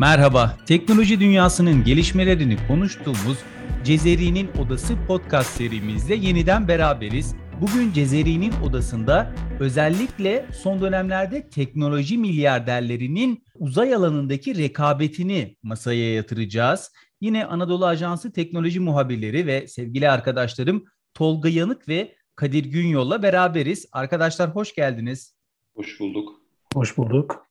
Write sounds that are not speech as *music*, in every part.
Merhaba, teknoloji dünyasının gelişmelerini konuştuğumuz Cezeri'nin Odası podcast serimizde yeniden beraberiz. Bugün Cezeri'nin Odası'nda özellikle son dönemlerde teknoloji milyarderlerinin uzay alanındaki rekabetini masaya yatıracağız. Yine Anadolu Ajansı teknoloji muhabirleri ve sevgili arkadaşlarım Tolga Yanık ve Kadir Günyol'la beraberiz. Arkadaşlar hoş geldiniz. Hoş bulduk. Hoş bulduk.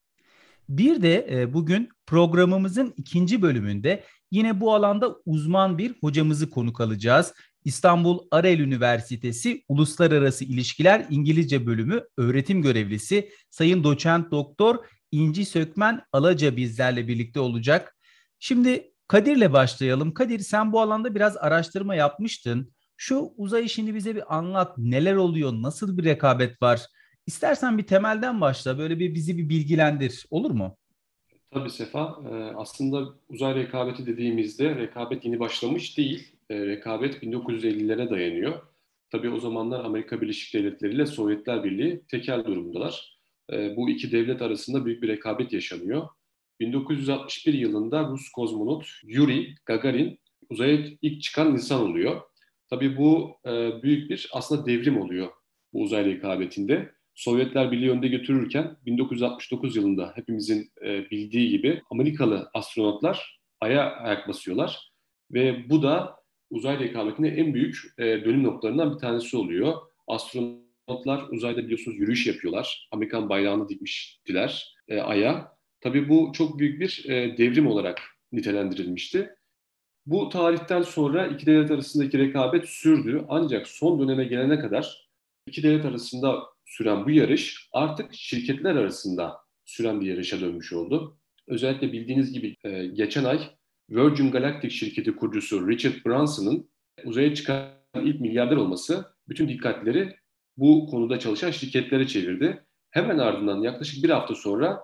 Bir de e, bugün programımızın ikinci bölümünde yine bu alanda uzman bir hocamızı konuk alacağız. İstanbul Arel Üniversitesi Uluslararası İlişkiler İngilizce Bölümü öğretim görevlisi Sayın Doçent Doktor İnci Sökmen Alaca bizlerle birlikte olacak. Şimdi Kadir'le başlayalım. Kadir sen bu alanda biraz araştırma yapmıştın. Şu uzay işini bize bir anlat. Neler oluyor? Nasıl bir rekabet var? İstersen bir temelden başla. Böyle bir bizi bir bilgilendir. Olur mu? Tabii Sefa. Ee, aslında uzay rekabeti dediğimizde rekabet yeni başlamış değil. Ee, rekabet 1950'lere dayanıyor. Tabii o zamanlar Amerika Birleşik Devletleri ile Sovyetler Birliği tekel durumdalar. Ee, bu iki devlet arasında büyük bir rekabet yaşanıyor. 1961 yılında Rus kozmonot Yuri Gagarin uzaya ilk çıkan insan oluyor. Tabii bu e, büyük bir aslında devrim oluyor bu uzay rekabetinde. Sovyetler Birliği önde götürürken 1969 yılında hepimizin e, bildiği gibi Amerikalı astronotlar Ay'a ayak basıyorlar. Ve bu da uzay rekabetinde en büyük e, dönüm noktalarından bir tanesi oluyor. Astronotlar uzayda biliyorsunuz yürüyüş yapıyorlar. Amerikan bayrağını dikmiştiler e, Ay'a. Tabii bu çok büyük bir e, devrim olarak nitelendirilmişti. Bu tarihten sonra iki devlet arasındaki rekabet sürdü. Ancak son döneme gelene kadar iki devlet arasında süren bu yarış artık şirketler arasında süren bir yarışa dönmüş oldu. Özellikle bildiğiniz gibi e, geçen ay Virgin Galactic şirketi kurucusu Richard Branson'ın uzaya çıkan ilk milyarder olması bütün dikkatleri bu konuda çalışan şirketlere çevirdi. Hemen ardından yaklaşık bir hafta sonra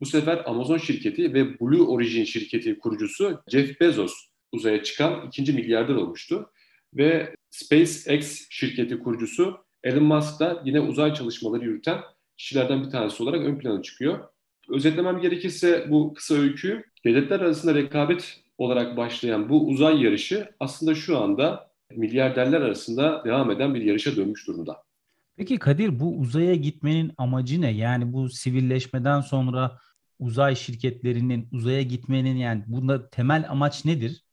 bu sefer Amazon şirketi ve Blue Origin şirketi kurucusu Jeff Bezos uzaya çıkan ikinci milyarder olmuştu. Ve SpaceX şirketi kurucusu Elon Musk da yine uzay çalışmaları yürüten kişilerden bir tanesi olarak ön plana çıkıyor. Özetlemem gerekirse bu kısa öyküyü devletler arasında rekabet olarak başlayan bu uzay yarışı aslında şu anda milyarderler arasında devam eden bir yarışa dönmüş durumda. Peki Kadir bu uzaya gitmenin amacı ne? Yani bu sivilleşmeden sonra uzay şirketlerinin uzaya gitmenin yani bunda temel amaç nedir?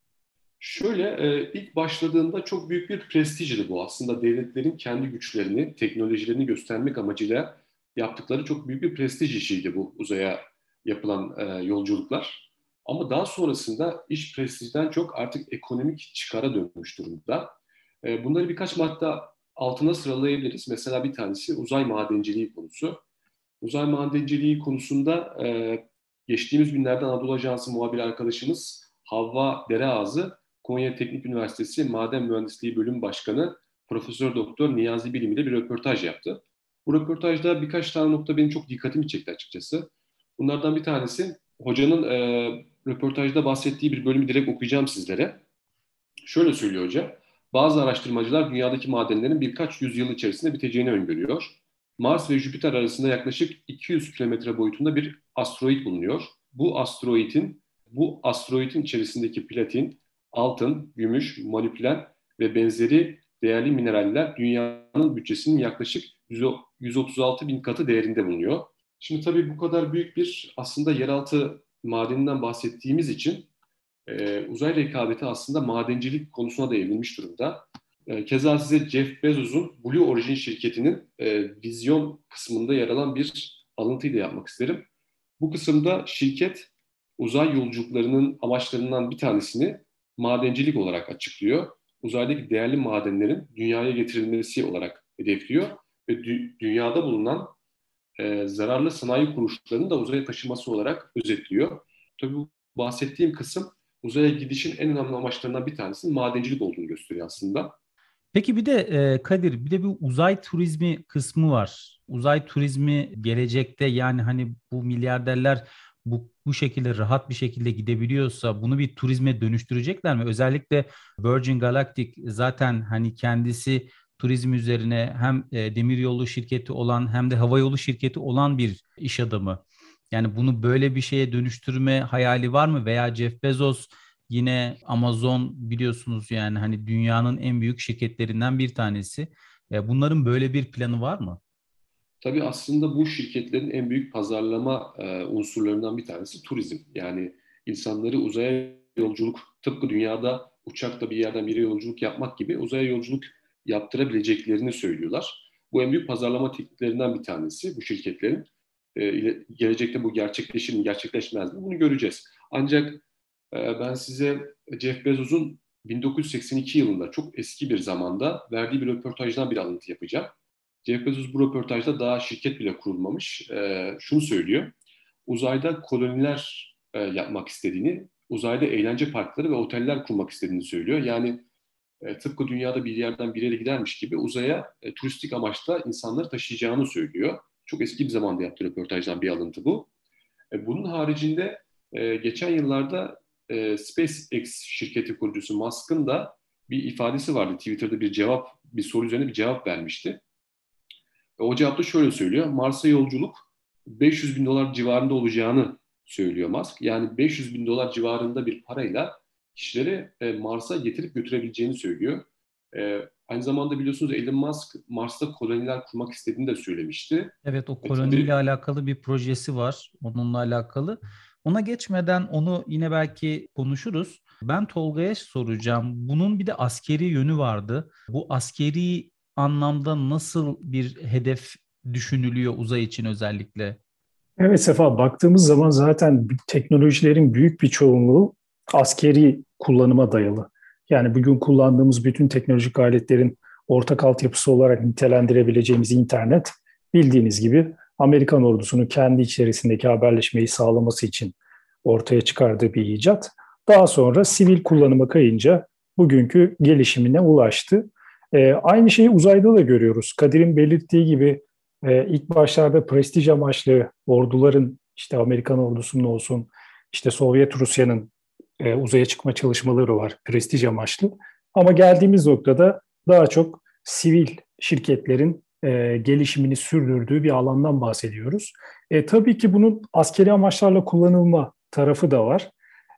Şöyle e, ilk başladığında çok büyük bir prestijdi bu. Aslında devletlerin kendi güçlerini, teknolojilerini göstermek amacıyla yaptıkları çok büyük bir prestij işiydi bu uzaya yapılan e, yolculuklar. Ama daha sonrasında iş prestijden çok artık ekonomik çıkara dönmüş durumda. E, bunları birkaç madde altına sıralayabiliriz. Mesela bir tanesi uzay madenciliği konusu. Uzay madenciliği konusunda geçtiğimiz günlerde Anadolu Ajansı muhabir arkadaşımız Havva Dereağzı Konya Teknik Üniversitesi Maden Mühendisliği Bölüm Başkanı Profesör Doktor Niyazi Bilim ile bir röportaj yaptı. Bu röportajda birkaç tane nokta benim çok dikkatimi çekti açıkçası. Bunlardan bir tanesi hocanın e, röportajda bahsettiği bir bölümü direkt okuyacağım sizlere. Şöyle söylüyor hoca. Bazı araştırmacılar dünyadaki madenlerin birkaç yüzyıl içerisinde biteceğini öngörüyor. Mars ve Jüpiter arasında yaklaşık 200 kilometre boyutunda bir asteroid bulunuyor. Bu asteroidin bu asteroidin içerisindeki platin, altın, gümüş, molibden ve benzeri değerli mineraller dünyanın bütçesinin yaklaşık 136 bin katı değerinde bulunuyor. Şimdi tabii bu kadar büyük bir aslında yeraltı madeninden bahsettiğimiz için e, uzay rekabeti aslında madencilik konusuna da evrilmiş durumda. E, keza size Jeff Bezos'un Blue Origin şirketinin e, vizyon kısmında yer alan bir alıntıyı da yapmak isterim. Bu kısımda şirket uzay yolculuklarının amaçlarından bir tanesini madencilik olarak açıklıyor. Uzaydaki değerli madenlerin dünyaya getirilmesi olarak hedefliyor ve dü- dünyada bulunan e, zararlı sanayi kuruluşlarının da uzaya taşıması olarak özetliyor. Tabii bu bahsettiğim kısım uzaya gidişin en önemli amaçlarından bir tanesinin madencilik olduğunu gösteriyor aslında. Peki bir de e, Kadir bir de bir uzay turizmi kısmı var. Uzay turizmi gelecekte yani hani bu milyarderler bu, bu şekilde rahat bir şekilde gidebiliyorsa bunu bir turizme dönüştürecekler mi? Özellikle Virgin Galactic zaten hani kendisi turizm üzerine hem e, demiryolu şirketi olan hem de havayolu şirketi olan bir iş adamı. Yani bunu böyle bir şeye dönüştürme hayali var mı? Veya Jeff Bezos yine Amazon biliyorsunuz yani hani dünyanın en büyük şirketlerinden bir tanesi. Bunların böyle bir planı var mı? Tabii aslında bu şirketlerin en büyük pazarlama e, unsurlarından bir tanesi turizm. Yani insanları uzaya yolculuk, tıpkı dünyada uçakla bir yerden bir yere yolculuk yapmak gibi uzaya yolculuk yaptırabileceklerini söylüyorlar. Bu en büyük pazarlama tekniklerinden bir tanesi bu şirketlerin. E, gelecekte bu gerçekleşir mi, gerçekleşmez mi bunu göreceğiz. Ancak e, ben size Jeff Bezos'un 1982 yılında çok eski bir zamanda verdiği bir röportajdan bir alıntı yapacağım. Jeff Bezos bu röportajda daha şirket bile kurulmamış. E, şunu söylüyor. Uzayda koloniler e, yapmak istediğini, uzayda eğlence parkları ve oteller kurmak istediğini söylüyor. Yani e, tıpkı dünyada bir yerden bir yere gidermiş gibi uzaya e, turistik amaçla insanları taşıyacağını söylüyor. Çok eski bir zamanda yaptığı röportajdan bir alıntı bu. E, bunun haricinde e, geçen yıllarda e, SpaceX şirketi kurucusu Musk'ın da bir ifadesi vardı. Twitter'da bir cevap, bir soru üzerine bir cevap vermişti. E, o cevapta şöyle söylüyor. Mars'a yolculuk 500 bin dolar civarında olacağını söylüyor Musk. Yani 500 bin dolar civarında bir parayla kişileri e, Mars'a getirip götürebileceğini söylüyor. E, aynı zamanda biliyorsunuz Elon Musk Mars'ta koloniler kurmak istediğini de söylemişti. Evet o koloniyle e, alakalı bir projesi var onunla alakalı. Ona geçmeden onu yine belki konuşuruz. Ben Tolga'ya soracağım. Bunun bir de askeri yönü vardı. Bu askeri anlamda nasıl bir hedef düşünülüyor uzay için özellikle? Evet Sefa, baktığımız zaman zaten teknolojilerin büyük bir çoğunluğu askeri kullanıma dayalı. Yani bugün kullandığımız bütün teknolojik aletlerin ortak altyapısı olarak nitelendirebileceğimiz internet bildiğiniz gibi Amerikan ordusunun kendi içerisindeki haberleşmeyi sağlaması için ortaya çıkardığı bir icat. Daha sonra sivil kullanıma kayınca bugünkü gelişimine ulaştı. E, aynı şeyi uzayda da görüyoruz. Kadir'in belirttiği gibi e, ilk başlarda prestij amaçlı orduların işte Amerikan ordusunun olsun, işte Sovyet Rusya'nın e, uzaya çıkma çalışmaları var prestij amaçlı. Ama geldiğimiz noktada daha çok sivil şirketlerin e, gelişimini sürdürdüğü bir alandan bahsediyoruz. E, tabii ki bunun askeri amaçlarla kullanılma tarafı da var.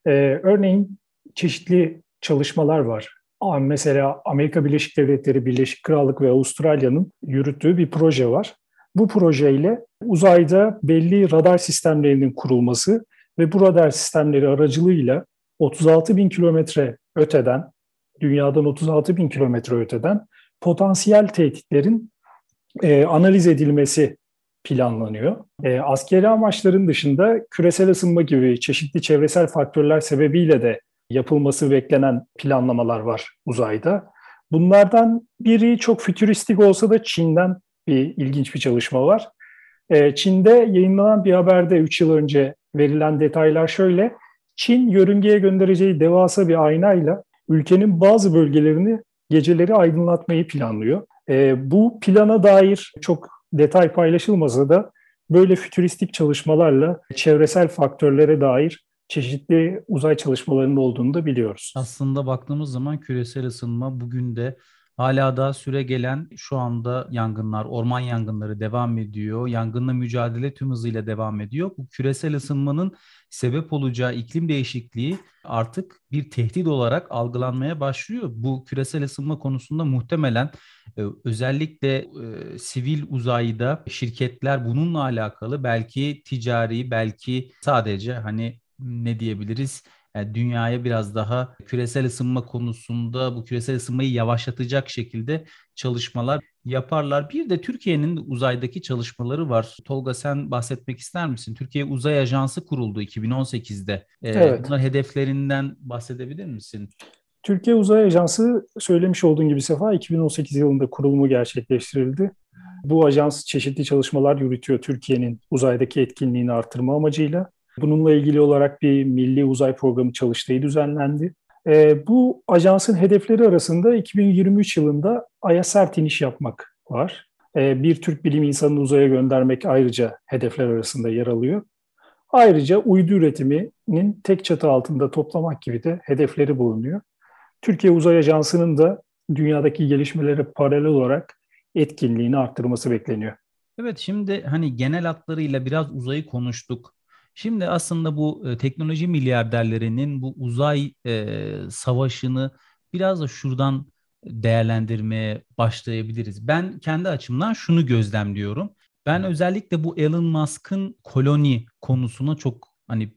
E, örneğin çeşitli çalışmalar var. Mesela Amerika Birleşik Devletleri, Birleşik Krallık ve Avustralya'nın yürüttüğü bir proje var. Bu projeyle uzayda belli radar sistemlerinin kurulması ve bu radar sistemleri aracılığıyla 36 bin kilometre öteden, dünyadan 36 bin kilometre öteden potansiyel tehditlerin e, analiz edilmesi planlanıyor. E, askeri amaçların dışında küresel ısınma gibi çeşitli çevresel faktörler sebebiyle de yapılması beklenen planlamalar var uzayda. Bunlardan biri çok fütüristik olsa da Çin'den bir ilginç bir çalışma var. E, Çin'de yayınlanan bir haberde 3 yıl önce verilen detaylar şöyle. Çin yörüngeye göndereceği devasa bir aynayla ülkenin bazı bölgelerini geceleri aydınlatmayı planlıyor. E, bu plana dair çok detay paylaşılmasa da böyle fütüristik çalışmalarla çevresel faktörlere dair çeşitli uzay çalışmalarının olduğunu da biliyoruz. Aslında baktığımız zaman küresel ısınma bugün de hala da süre gelen şu anda yangınlar, orman yangınları devam ediyor. Yangınla mücadele tüm hızıyla devam ediyor. Bu küresel ısınmanın sebep olacağı iklim değişikliği artık bir tehdit olarak algılanmaya başlıyor. Bu küresel ısınma konusunda muhtemelen e, özellikle e, sivil uzayda şirketler bununla alakalı belki ticari belki sadece hani ne diyebiliriz? Yani dünyaya biraz daha küresel ısınma konusunda bu küresel ısınmayı yavaşlatacak şekilde çalışmalar yaparlar. Bir de Türkiye'nin uzaydaki çalışmaları var. Tolga sen bahsetmek ister misin? Türkiye Uzay Ajansı kuruldu 2018'de. Ee, evet. Bunlar hedeflerinden bahsedebilir misin? Türkiye Uzay Ajansı söylemiş olduğun gibi Sefa 2018 yılında kurulumu gerçekleştirildi. Bu ajans çeşitli çalışmalar yürütüyor Türkiye'nin uzaydaki etkinliğini artırma amacıyla. Bununla ilgili olarak bir milli uzay programı çalıştığı düzenlendi. E, bu ajansın hedefleri arasında 2023 yılında Ay'a sert iniş yapmak var. E, bir Türk bilim insanını uzaya göndermek ayrıca hedefler arasında yer alıyor. Ayrıca uydu üretiminin tek çatı altında toplamak gibi de hedefleri bulunuyor. Türkiye Uzay Ajansı'nın da dünyadaki gelişmelere paralel olarak etkinliğini arttırması bekleniyor. Evet şimdi hani genel hatlarıyla biraz uzayı konuştuk. Şimdi aslında bu e, teknoloji milyarderlerinin bu uzay e, savaşını biraz da şuradan değerlendirmeye başlayabiliriz. Ben kendi açımdan şunu gözlemliyorum. Ben özellikle bu Elon Musk'ın koloni konusuna çok hani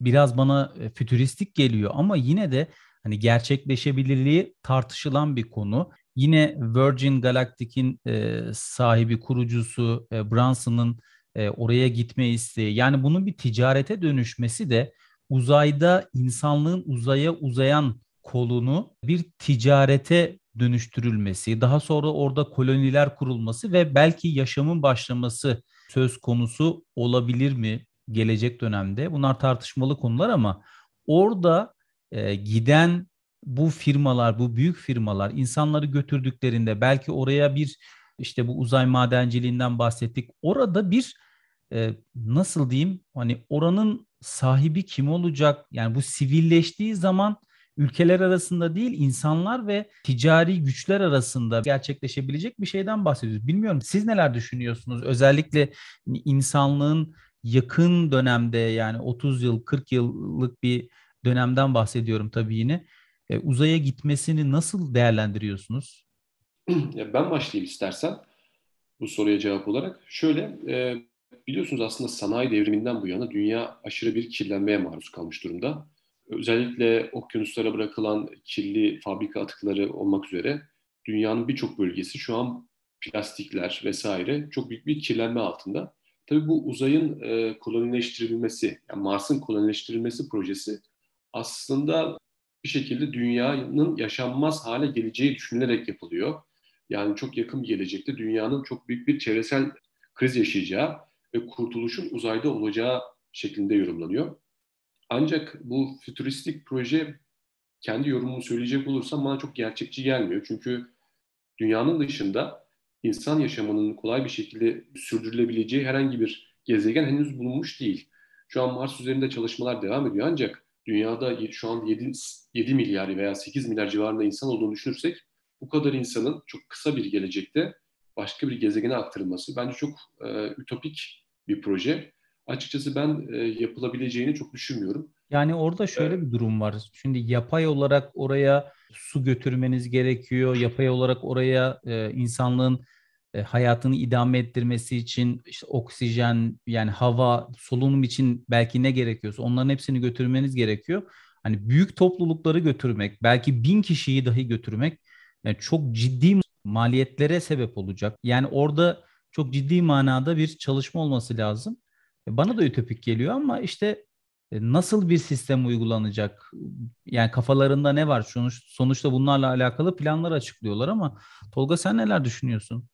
biraz bana e, fütüristik geliyor ama yine de hani gerçekleşebilirliği tartışılan bir konu. Yine Virgin Galactic'in e, sahibi, kurucusu e, Branson'ın e, oraya gitme isteği. Yani bunun bir ticarete dönüşmesi de uzayda insanlığın uzaya uzayan kolunu bir ticarete dönüştürülmesi, daha sonra orada koloniler kurulması ve belki yaşamın başlaması söz konusu olabilir mi gelecek dönemde? Bunlar tartışmalı konular ama orada e, giden bu firmalar, bu büyük firmalar insanları götürdüklerinde belki oraya bir işte bu uzay madenciliğinden bahsettik. Orada bir e, nasıl diyeyim hani oranın sahibi kim olacak? Yani bu sivilleştiği zaman ülkeler arasında değil insanlar ve ticari güçler arasında gerçekleşebilecek bir şeyden bahsediyoruz. Bilmiyorum siz neler düşünüyorsunuz? Özellikle insanlığın yakın dönemde yani 30 yıl 40 yıllık bir dönemden bahsediyorum tabii yine. E, uzaya gitmesini nasıl değerlendiriyorsunuz? *clears throat* Ya ben başlayayım istersen bu soruya cevap olarak. Şöyle e, biliyorsunuz aslında sanayi devriminden bu yana dünya aşırı bir kirlenmeye maruz kalmış durumda. Özellikle okyanuslara bırakılan kirli fabrika atıkları olmak üzere dünyanın birçok bölgesi şu an plastikler vesaire çok büyük bir kirlenme altında. Tabii bu uzayın e, kolonileştirilmesi, yani Mars'ın kolonileştirilmesi projesi aslında bir şekilde dünyanın yaşanmaz hale geleceği düşünülerek yapılıyor. Yani çok yakın bir gelecekte dünyanın çok büyük bir çevresel kriz yaşayacağı ve kurtuluşun uzayda olacağı şeklinde yorumlanıyor. Ancak bu fütüristik proje kendi yorumumu söyleyecek olursam bana çok gerçekçi gelmiyor. Çünkü dünyanın dışında insan yaşamının kolay bir şekilde sürdürülebileceği herhangi bir gezegen henüz bulunmuş değil. Şu an Mars üzerinde çalışmalar devam ediyor ancak dünyada şu an 7, 7 milyar veya 8 milyar civarında insan olduğunu düşünürsek bu kadar insanın çok kısa bir gelecekte başka bir gezegene aktarılması bence çok e, ütopik bir proje. Açıkçası ben e, yapılabileceğini çok düşünmüyorum. Yani orada şöyle bir durum var. Şimdi yapay olarak oraya su götürmeniz gerekiyor. Yapay olarak oraya e, insanlığın e, hayatını idame ettirmesi için işte oksijen yani hava, solunum için belki ne gerekiyorsa onların hepsini götürmeniz gerekiyor. Hani büyük toplulukları götürmek, belki bin kişiyi dahi götürmek yani çok ciddi maliyetlere sebep olacak. Yani orada çok ciddi manada bir çalışma olması lazım. E, bana da ütopik geliyor ama işte e, nasıl bir sistem uygulanacak? Yani kafalarında ne var? Sonuç, sonuçta bunlarla alakalı planlar açıklıyorlar ama Tolga sen neler düşünüyorsun?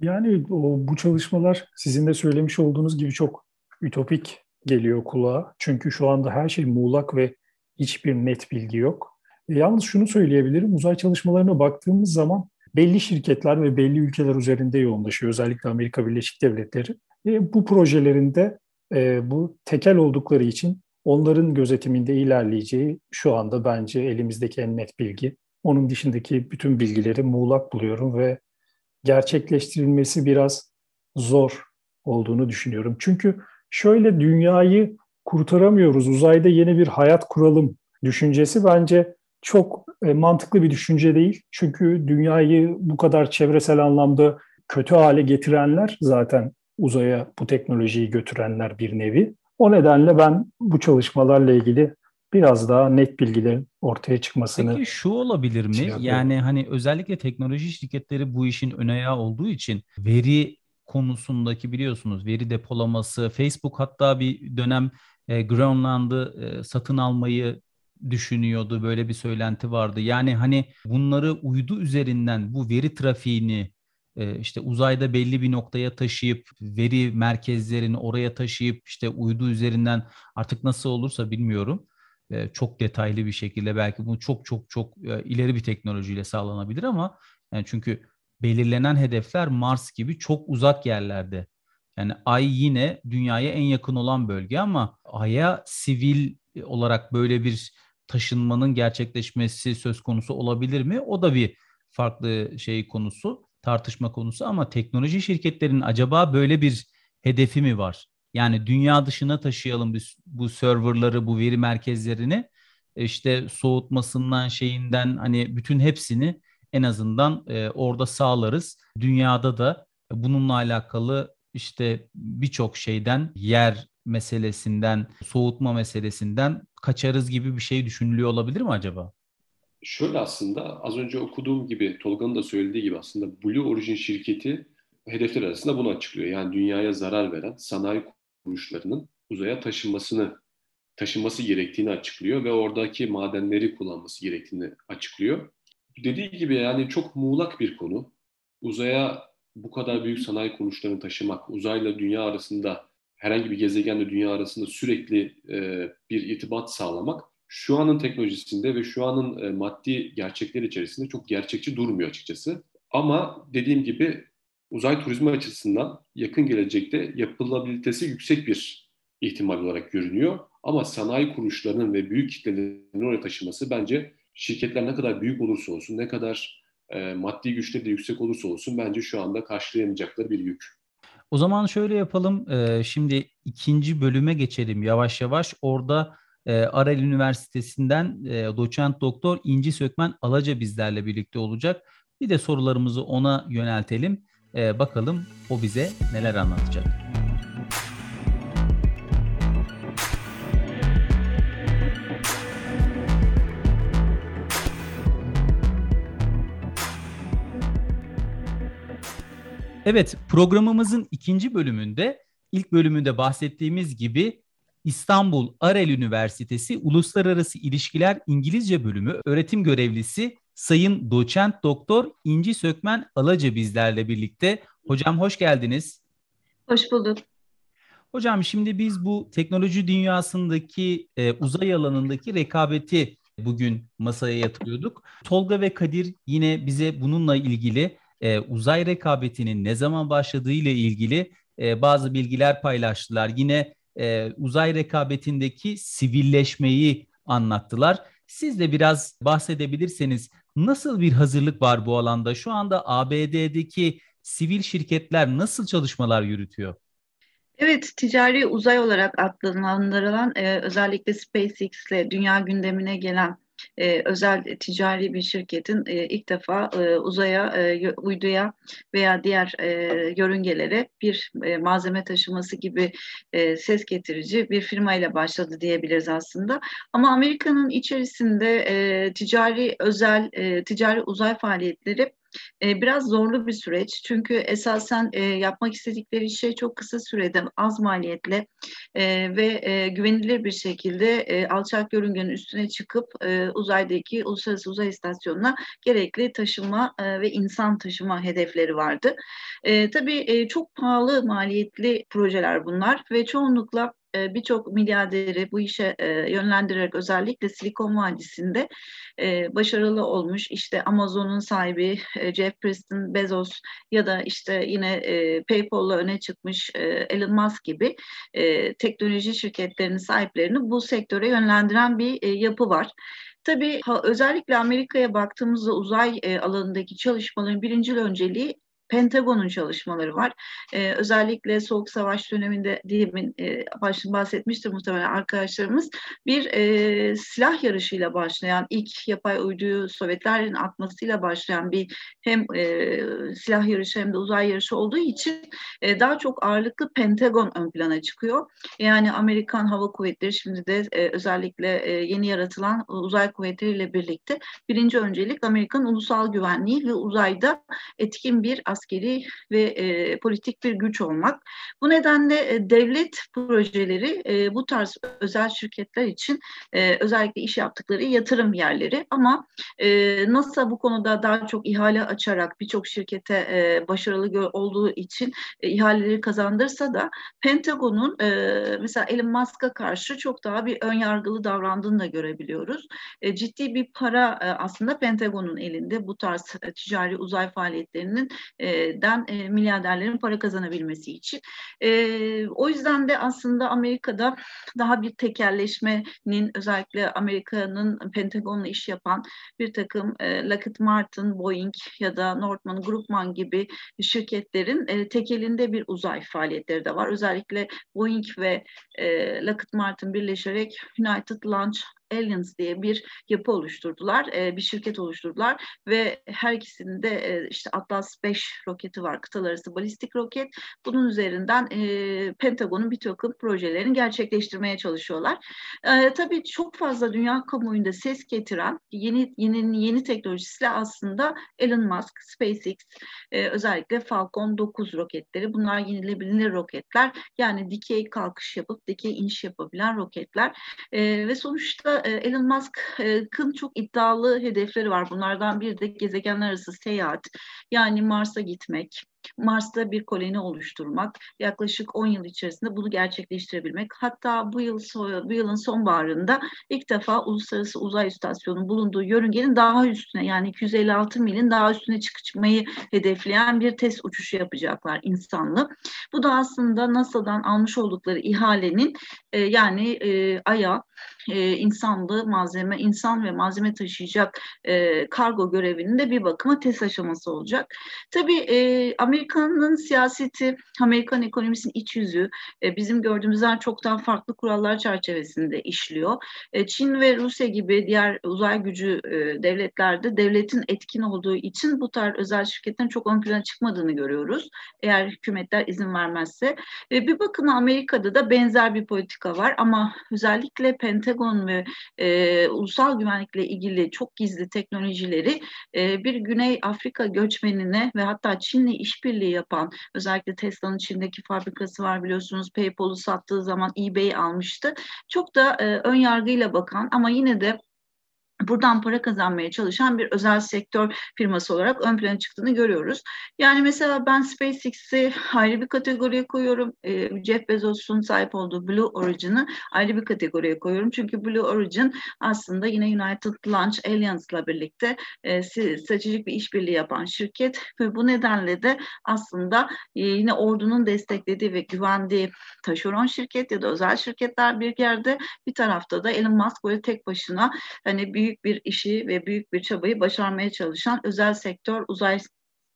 Yani o, bu çalışmalar sizin de söylemiş olduğunuz gibi çok ütopik geliyor kulağa. Çünkü şu anda her şey muğlak ve hiçbir net bilgi yok. E, yalnız şunu söyleyebilirim, uzay çalışmalarına baktığımız zaman belli şirketler ve belli ülkeler üzerinde yoğunlaşıyor. Özellikle Amerika Birleşik Devletleri. E, bu projelerinde e, bu tekel oldukları için onların gözetiminde ilerleyeceği şu anda bence elimizdeki en net bilgi. Onun dışındaki bütün bilgileri muğlak buluyorum ve gerçekleştirilmesi biraz zor olduğunu düşünüyorum. Çünkü şöyle dünyayı kurtaramıyoruz, uzayda yeni bir hayat kuralım düşüncesi bence çok e, mantıklı bir düşünce değil. Çünkü dünyayı bu kadar çevresel anlamda kötü hale getirenler zaten uzaya bu teknolojiyi götürenler bir nevi. O nedenle ben bu çalışmalarla ilgili biraz daha net bilgilerin ortaya çıkmasını Peki şu olabilir mi? Şey yani hani özellikle teknoloji şirketleri bu işin ön ayağı olduğu için veri konusundaki biliyorsunuz veri depolaması, Facebook hatta bir dönem e, Grönland'ı e, satın almayı düşünüyordu. Böyle bir söylenti vardı. Yani hani bunları uydu üzerinden bu veri trafiğini e, işte uzayda belli bir noktaya taşıyıp veri merkezlerini oraya taşıyıp işte uydu üzerinden artık nasıl olursa bilmiyorum e, çok detaylı bir şekilde belki bu çok çok çok e, ileri bir teknolojiyle sağlanabilir ama yani çünkü belirlenen hedefler Mars gibi çok uzak yerlerde. Yani Ay yine dünyaya en yakın olan bölge ama Ay'a sivil olarak böyle bir taşınmanın gerçekleşmesi söz konusu olabilir mi? O da bir farklı şey konusu, tartışma konusu ama teknoloji şirketlerinin acaba böyle bir hedefi mi var? Yani dünya dışına taşıyalım bu, bu serverları, bu veri merkezlerini. İşte soğutmasından şeyinden hani bütün hepsini en azından e, orada sağlarız. Dünyada da bununla alakalı işte birçok şeyden yer meselesinden, soğutma meselesinden kaçarız gibi bir şey düşünülüyor olabilir mi acaba? Şöyle aslında az önce okuduğum gibi Tolga'nın da söylediği gibi aslında Blue Origin şirketi hedefler arasında bunu açıklıyor. Yani dünyaya zarar veren sanayi kuruluşlarının uzaya taşınmasını taşınması gerektiğini açıklıyor ve oradaki madenleri kullanması gerektiğini açıklıyor. Dediği gibi yani çok muğlak bir konu. Uzaya bu kadar büyük sanayi kuruluşlarını taşımak, uzayla dünya arasında herhangi bir gezegenle dünya arasında sürekli e, bir itibat sağlamak şu anın teknolojisinde ve şu anın e, maddi gerçekler içerisinde çok gerçekçi durmuyor açıkçası. Ama dediğim gibi uzay turizmi açısından yakın gelecekte yapılabilitesi yüksek bir ihtimal olarak görünüyor. Ama sanayi kuruluşlarının ve büyük kitlelerin oraya taşıması bence şirketler ne kadar büyük olursa olsun, ne kadar e, maddi güçleri de yüksek olursa olsun bence şu anda karşılayamayacakları bir yük. O zaman şöyle yapalım. E, şimdi ikinci bölüme geçelim yavaş yavaş. Orada e, Arel Üniversitesi'nden e, doçent doktor İnci Sökmen Alaca bizlerle birlikte olacak. Bir de sorularımızı ona yöneltelim. E, bakalım o bize neler anlatacak. Evet, programımızın ikinci bölümünde, ilk bölümünde bahsettiğimiz gibi İstanbul Arel Üniversitesi Uluslararası İlişkiler İngilizce Bölümü öğretim görevlisi Sayın Doçent Doktor İnci Sökmen Alaca bizlerle birlikte. Hocam hoş geldiniz. Hoş bulduk. Hocam şimdi biz bu teknoloji dünyasındaki e, uzay alanındaki rekabeti bugün masaya yatırıyorduk. Tolga ve Kadir yine bize bununla ilgili e, uzay rekabetinin ne zaman başladığı ile ilgili e, bazı bilgiler paylaştılar. Yine e, uzay rekabetindeki sivilleşmeyi anlattılar. Siz de biraz bahsedebilirseniz nasıl bir hazırlık var bu alanda? Şu anda ABD'deki sivil şirketler nasıl çalışmalar yürütüyor? Evet, ticari uzay olarak adlandırılan e, özellikle SpaceX ile dünya gündemine gelen e, özel ticari bir şirketin e, ilk defa e, uzaya, e, uyduya veya diğer e, yörüngelere bir e, malzeme taşıması gibi e, ses getirici bir firma ile başladı diyebiliriz aslında. Ama Amerika'nın içerisinde e, ticari özel e, ticari uzay faaliyetleri e, biraz zorlu bir süreç. Çünkü esasen e, yapmak istedikleri şey çok kısa sürede az maliyetle e, ve e, güvenilir bir şekilde alçak yörüngenin üstüne çıkıp uzaydaki Uluslararası Uzay İstasyonu'na gerekli taşıma ve insan taşıma hedefleri vardı. E, tabii çok pahalı maliyetli projeler bunlar ve çoğunlukla e, birçok milyarderi bu işe e, yönlendirerek özellikle Silikon Vadisi'nde e, başarılı olmuş. İşte Amazon'un sahibi Jeff Preston, Bezos ya da işte yine PayPal'la öne çıkmış Elon Musk gibi teknoloji şirketlerinin sahiplerini bu sektöre yönlendiren bir yapı var. Tabii özellikle Amerika'ya baktığımızda uzay alanındaki çalışmaların birinci önceliği Pentagon'un çalışmaları var. Ee, özellikle Soğuk Savaş döneminde demin e, bahsetmiştir muhtemelen arkadaşlarımız. Bir e, silah yarışıyla başlayan ilk yapay uyduyu Sovyetlerin atmasıyla başlayan bir hem e, silah yarışı hem de uzay yarışı olduğu için e, daha çok ağırlıklı Pentagon ön plana çıkıyor. Yani Amerikan Hava Kuvvetleri şimdi de e, özellikle e, yeni yaratılan uzay kuvvetleriyle birlikte birinci öncelik Amerikan ulusal güvenliği ve uzayda etkin bir askeri ve e, politik bir güç olmak. Bu nedenle e, devlet projeleri e, bu tarz özel şirketler için e, özellikle iş yaptıkları yatırım yerleri ama e, NASA bu konuda daha çok ihale açarak birçok şirkete e, başarılı olduğu için e, ihaleleri kazandırsa da Pentagon'un e, mesela Elon Musk'a karşı çok daha bir ön yargılı davrandığını da görebiliyoruz. E, ciddi bir para e, aslında Pentagon'un elinde bu tarz e, ticari uzay faaliyetlerinin den e, milyarderlerin para kazanabilmesi için. E, o yüzden de aslında Amerika'da daha bir tekerleşmenin özellikle Amerika'nın Pentagon'la iş yapan bir takım e, Lockheed Martin, Boeing ya da Northrop Grumman gibi şirketlerin e, tekelinde bir uzay faaliyetleri de var. Özellikle Boeing ve e, Lockheed Martin birleşerek United Launch Aliens diye bir yapı oluşturdular, e, bir şirket oluşturdular ve her ikisinin de e, işte Atlas 5 roketi var, kıtalar arası balistik roket. Bunun üzerinden e, Pentagon'un bir takım projelerini gerçekleştirmeye çalışıyorlar. E, tabii çok fazla dünya kamuoyunda ses getiren yeni yeni yeni teknolojisiyle aslında Elon Musk, SpaceX, e, özellikle Falcon 9 roketleri. Bunlar yenilebilir roketler. Yani dikey kalkış yapıp dikey iniş yapabilen roketler. E, ve sonuçta Elon Musk'ın çok iddialı hedefleri var. Bunlardan biri de gezegenler arası seyahat. Yani Mars'a gitmek, Mars'ta bir koloni oluşturmak, yaklaşık 10 yıl içerisinde bunu gerçekleştirebilmek. Hatta bu yıl bu yılın sonbaharında ilk defa Uluslararası Uzay İstasyonu'nun bulunduğu yörüngenin daha üstüne yani 256 milin daha üstüne çıkmayı hedefleyen bir test uçuşu yapacaklar insanlı. Bu da aslında NASA'dan almış oldukları ihalenin e, yani e, Ay'a e, insanlı malzeme, insan ve malzeme taşıyacak e, kargo görevinin de bir bakıma test aşaması olacak. Tabii e, Amerika'nın siyaseti, Amerikan ekonomisinin iç yüzü e, bizim gördüğümüzden çok daha farklı kurallar çerçevesinde işliyor. E, Çin ve Rusya gibi diğer uzay gücü e, devletlerde devletin etkin olduğu için bu tarz özel şirketlerin çok ön plana çıkmadığını görüyoruz. Eğer hükümetler izin vermezse. Bir bakıma Amerika'da da benzer bir politika var ama özellikle Pentagon ve ulusal güvenlikle ilgili çok gizli teknolojileri bir Güney Afrika göçmenine ve hatta Çin'le işbirliği yapan özellikle Tesla'nın Çin'deki fabrikası var biliyorsunuz PayPal'u sattığı zaman eBay almıştı. Çok da e, ön yargıyla bakan ama yine de buradan para kazanmaya çalışan bir özel sektör firması olarak ön plana çıktığını görüyoruz. Yani mesela ben SpaceX'i ayrı bir kategoriye koyuyorum. E, Jeff Bezos'un sahip olduğu Blue Origin'ı ayrı bir kategoriye koyuyorum. Çünkü Blue Origin aslında yine United Launch Alliance'la birlikte e, stratejik bir işbirliği yapan şirket ve bu nedenle de aslında e, yine ordunun desteklediği ve güvendiği taşeron şirket ya da özel şirketler bir yerde bir tarafta da Elon Musk böyle tek başına hani büyük büyük bir işi ve büyük bir çabayı başarmaya çalışan özel sektör uzay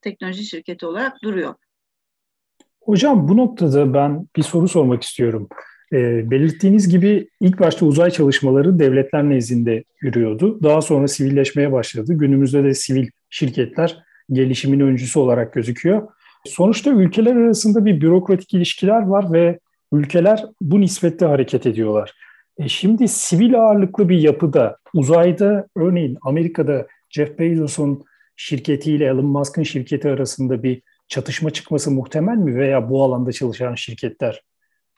teknoloji şirketi olarak duruyor. Hocam bu noktada ben bir soru sormak istiyorum. E, belirttiğiniz gibi ilk başta uzay çalışmaları devletler nezdinde yürüyordu. Daha sonra sivilleşmeye başladı. Günümüzde de sivil şirketler gelişimin öncüsü olarak gözüküyor. Sonuçta ülkeler arasında bir bürokratik ilişkiler var ve ülkeler bu nispette hareket ediyorlar. E şimdi sivil ağırlıklı bir yapıda uzayda örneğin Amerika'da Jeff Bezos'un şirketiyle Elon Musk'ın şirketi arasında bir çatışma çıkması muhtemel mi veya bu alanda çalışan şirketler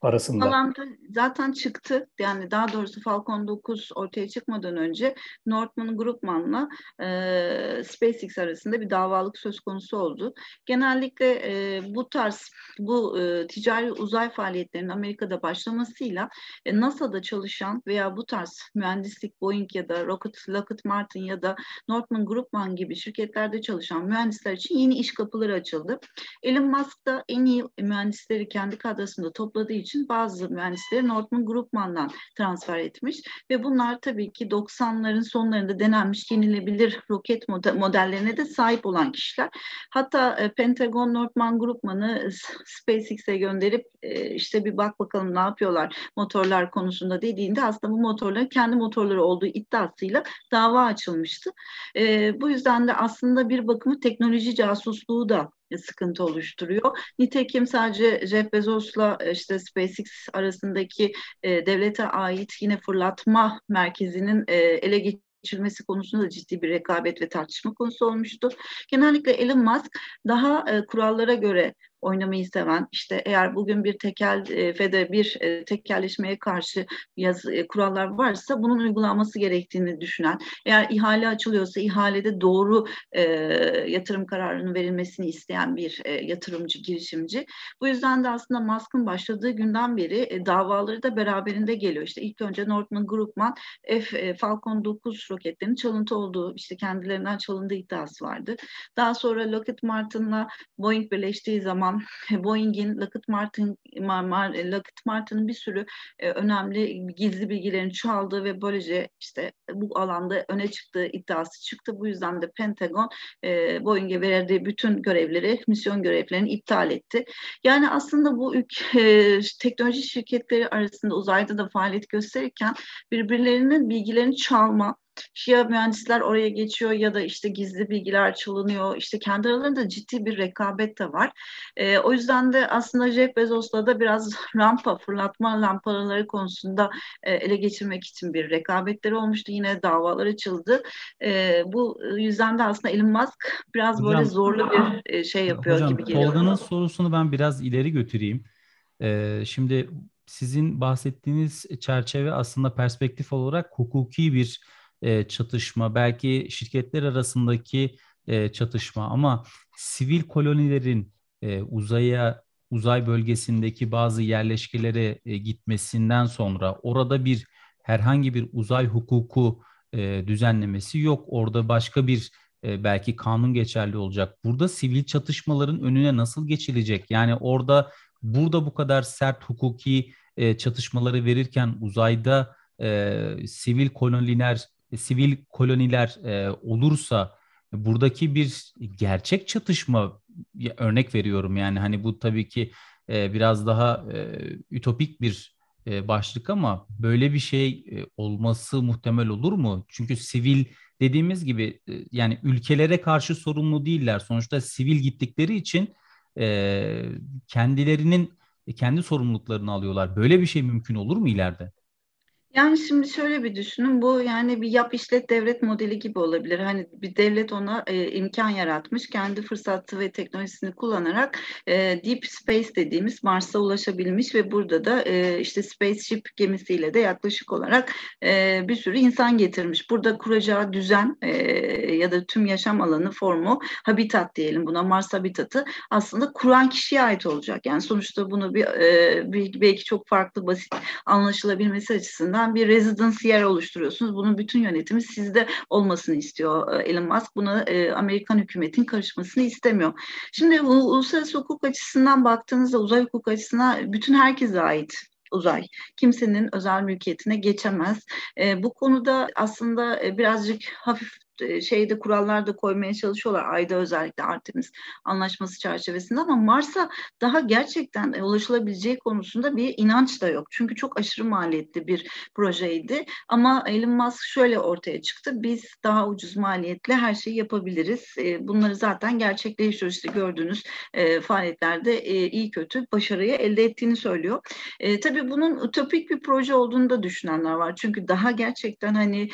arasında. Alanda zaten çıktı. Yani daha doğrusu Falcon 9 ortaya çıkmadan önce Northrop Grumman'la e, SpaceX arasında bir davalık söz konusu oldu. Genellikle e, bu tarz bu e, ticari uzay faaliyetlerinin Amerika'da başlamasıyla e, NASA'da çalışan veya bu tarz mühendislik Boeing ya da Rocket, Lockheed Martin ya da Northrop Grumman gibi şirketlerde çalışan mühendisler için yeni iş kapıları açıldı. Elon Musk da en iyi mühendisleri kendi kadrosunda topladığı için için bazı mühendisleri Northman Groupman'dan transfer etmiş ve bunlar tabii ki 90'ların sonlarında denenmiş yenilebilir roket modellerine de sahip olan kişiler. Hatta e, Pentagon Northman Groupman'ı SpaceX'e gönderip e, işte bir bak bakalım ne yapıyorlar motorlar konusunda dediğinde aslında bu motorların kendi motorları olduğu iddiasıyla dava açılmıştı. E, bu yüzden de aslında bir bakımı teknoloji casusluğu da sıkıntı oluşturuyor. Nitekim sadece Jeff Bezos'la işte SpaceX arasındaki e, devlete ait yine fırlatma merkezinin e, ele geçirilmesi konusunda da ciddi bir rekabet ve tartışma konusu olmuştu. Genellikle Elon Musk daha e, kurallara göre oynamayı seven, işte eğer bugün bir tekel e, fede bir e, tekelleşmeye karşı yaz, e, kurallar varsa bunun uygulanması gerektiğini düşünen, eğer ihale açılıyorsa ihalede doğru e, yatırım kararının verilmesini isteyen bir e, yatırımcı, girişimci. Bu yüzden de aslında Musk'ın başladığı günden beri e, davaları da beraberinde geliyor. İşte ilk önce Northrop Grumman F e, Falcon 9 roketlerinin çalıntı olduğu, işte kendilerinden çalındığı iddiası vardı. Daha sonra Lockheed Martin'la Boeing birleştiği zaman *laughs* Boeing'in Lockheed Martin Lockheed Martin'in bir sürü e, önemli gizli bilgilerini çaldığı ve böylece işte bu alanda öne çıktığı iddiası çıktı. Bu yüzden de Pentagon e, Boeing'e verdiği bütün görevleri, misyon görevlerini iptal etti. Yani aslında bu e, teknoloji şirketleri arasında uzayda da faaliyet gösterirken birbirlerinin bilgilerini çalma, ya mühendisler oraya geçiyor ya da işte gizli bilgiler çalınıyor. İşte kendi aralarında ciddi bir rekabet de var. E, o yüzden de aslında Jeff Bezos'la da biraz *laughs* rampa, fırlatma lampaları konusunda e, ele geçirmek için bir rekabetleri olmuştu. Yine davalar açıldı. E, bu yüzden de aslında Elon Musk biraz hocam, böyle zorlu bir e, şey yapıyor hocam, gibi geliyor. Tolga'nın sorusunu ben biraz ileri götüreyim. E, şimdi sizin bahsettiğiniz çerçeve aslında perspektif olarak hukuki bir e, çatışma, belki şirketler arasındaki e, çatışma ama sivil kolonilerin e, uzaya uzay bölgesindeki bazı yerleşkelere e, gitmesinden sonra orada bir herhangi bir uzay hukuku e, düzenlemesi yok. Orada başka bir e, belki kanun geçerli olacak. Burada sivil çatışmaların önüne nasıl geçilecek? Yani orada burada bu kadar sert hukuki e, çatışmaları verirken uzayda e, sivil koloniler e, sivil koloniler e, olursa buradaki bir gerçek çatışma örnek veriyorum yani hani bu tabii ki e, biraz daha e, ütopik bir e, başlık ama böyle bir şey e, olması muhtemel olur mu? Çünkü sivil dediğimiz gibi e, yani ülkelere karşı sorumlu değiller. Sonuçta sivil gittikleri için e, kendilerinin kendi sorumluluklarını alıyorlar. Böyle bir şey mümkün olur mu ileride? Yani şimdi şöyle bir düşünün bu yani bir yap işlet devlet modeli gibi olabilir. Hani bir devlet ona e, imkan yaratmış kendi fırsatı ve teknolojisini kullanarak e, Deep Space dediğimiz Mars'a ulaşabilmiş ve burada da e, işte Spaceship gemisiyle de yaklaşık olarak e, bir sürü insan getirmiş. Burada kuracağı düzen e, ya da tüm yaşam alanı formu habitat diyelim buna Mars habitatı aslında kuran kişiye ait olacak. Yani sonuçta bunu bir, e, bir belki çok farklı basit anlaşılabilmesi açısından üzerinden bir residence yer oluşturuyorsunuz. Bunun bütün yönetimi sizde olmasını istiyor e, Elon Musk. Buna e, Amerikan hükümetin karışmasını istemiyor. Şimdi bu uluslararası hukuk açısından baktığınızda uzay hukuk açısından bütün herkese ait uzay. Kimsenin özel mülkiyetine geçemez. E, bu konuda aslında e, birazcık hafif şeyde kurallar da koymaya çalışıyorlar. Ayda özellikle Artemis anlaşması çerçevesinde ama Mars'a daha gerçekten e, ulaşılabileceği konusunda bir inanç da yok. Çünkü çok aşırı maliyetli bir projeydi. Ama Elon Musk şöyle ortaya çıktı. Biz daha ucuz maliyetle her şeyi yapabiliriz. E, bunları zaten gerçekleştiriyor. İşte gördüğünüz faaliyetlerde iyi kötü başarıyı elde ettiğini söylüyor. Tabii bunun ütopik bir proje olduğunu da düşünenler var. Çünkü daha gerçekten hani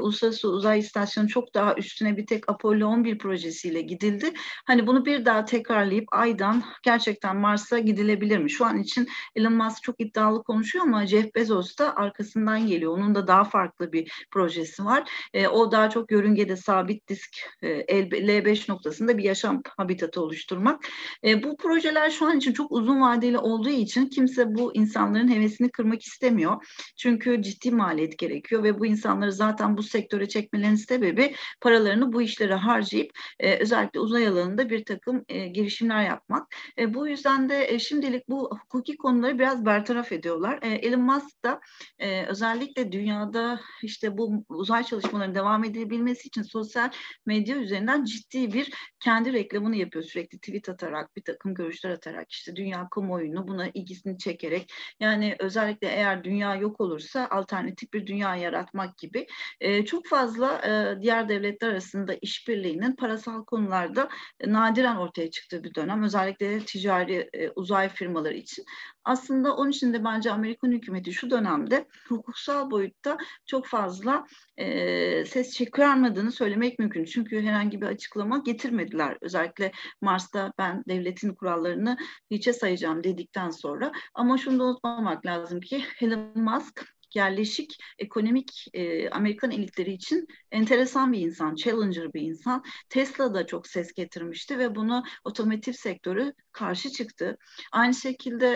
Uluslararası Uzay İstasyonu çok daha üstüne bir tek Apollo 11 projesiyle gidildi. Hani bunu bir daha tekrarlayıp aydan gerçekten Mars'a gidilebilir mi? Şu an için Elon Musk çok iddialı konuşuyor ama Jeff Bezos da arkasından geliyor. Onun da daha farklı bir projesi var. E, o daha çok yörüngede sabit disk e, L5 noktasında bir yaşam habitatı oluşturmak. E, bu projeler şu an için çok uzun vadeli olduğu için kimse bu insanların hevesini kırmak istemiyor. Çünkü ciddi maliyet gerekiyor ve bu insanları zaten bu sektöre çekmelerinin sebebi gibi paralarını bu işlere harcayıp e, özellikle uzay alanında bir takım e, girişimler yapmak. E, bu yüzden de e, şimdilik bu hukuki konuları biraz bertaraf ediyorlar. E, Elon Musk da e, özellikle dünyada işte bu uzay çalışmalarının devam edebilmesi için sosyal medya üzerinden ciddi bir kendi reklamını yapıyor sürekli tweet atarak bir takım görüşler atarak işte dünya kamuoyunu buna ilgisini çekerek yani özellikle eğer dünya yok olursa alternatif bir dünya yaratmak gibi e, çok fazla e, diğer devletler arasında işbirliğinin parasal konularda nadiren ortaya çıktığı bir dönem. Özellikle ticari uzay firmaları için. Aslında onun için de bence Amerikan hükümeti şu dönemde hukuksal boyutta çok fazla e, ses çıkarmadığını söylemek mümkün. Çünkü herhangi bir açıklama getirmediler. Özellikle Mars'ta ben devletin kurallarını hiçe sayacağım dedikten sonra. Ama şunu da unutmamak lazım ki Elon Musk yerleşik ekonomik e, Amerikan elitleri için enteresan bir insan, challenger bir insan. Tesla da çok ses getirmişti ve bunu otomotiv sektörü karşı çıktı. Aynı şekilde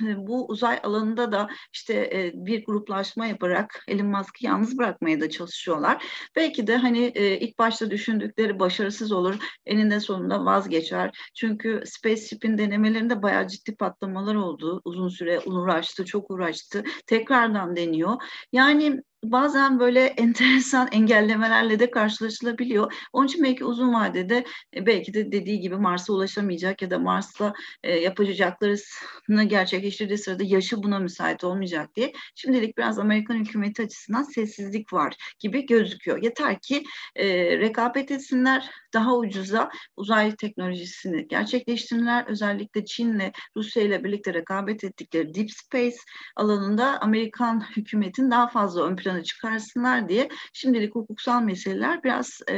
e, *laughs* bu uzay alanında da işte e, bir gruplaşma yaparak Elon Musk'ı yalnız bırakmaya da çalışıyorlar. Belki de hani e, ilk başta düşündükleri başarısız olur, eninde sonunda vazgeçer. Çünkü Spaceship'in denemelerinde bayağı ciddi patlamalar oldu. Uzun süre uğraştı, çok uğraştı. Tekrardan deniyor. Yani bazen böyle *laughs* enteresan engellemelerle de karşılaşılabiliyor. Onun için belki uzun vadede e, belki de dediği gibi Mars'a ulaşamayacak ya da Mars'la e, yapacaklarını gerçekleştirdiği sırada yaşı buna müsait olmayacak diye şimdilik biraz Amerikan hükümeti açısından sessizlik var gibi gözüküyor. Yeter ki e, rekabet etsinler, daha ucuza uzay teknolojisini gerçekleştirdiler. Özellikle Çin'le Rusya ile birlikte rekabet ettikleri Deep Space alanında Amerikan hükümetin daha fazla ön plana çıkarsınlar diye şimdilik hukuksal meseleler biraz e,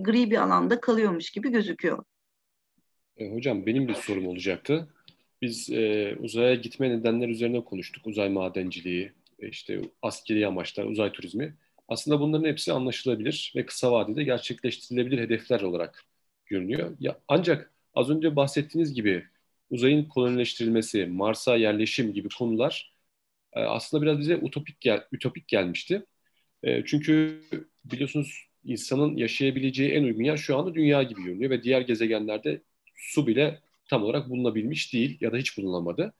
gri bir alanda kalıyormuş gibi gözüküyor. E, hocam benim bir sorum olacaktı. Biz e, uzaya gitme nedenleri üzerine konuştuk. Uzay madenciliği, e, işte askeri amaçlar, uzay turizmi. Aslında bunların hepsi anlaşılabilir ve kısa vadede gerçekleştirilebilir hedefler olarak görünüyor. Ya, ancak az önce bahsettiğiniz gibi uzayın kolonileştirilmesi, Mars'a yerleşim gibi konular e, aslında biraz bize utopik gel, ütopik gelmişti. E, çünkü biliyorsunuz insanın yaşayabileceği en uygun yer şu anda dünya gibi görünüyor ve diğer gezegenlerde su bile tam olarak bulunabilmiş değil ya da hiç bulunamadı.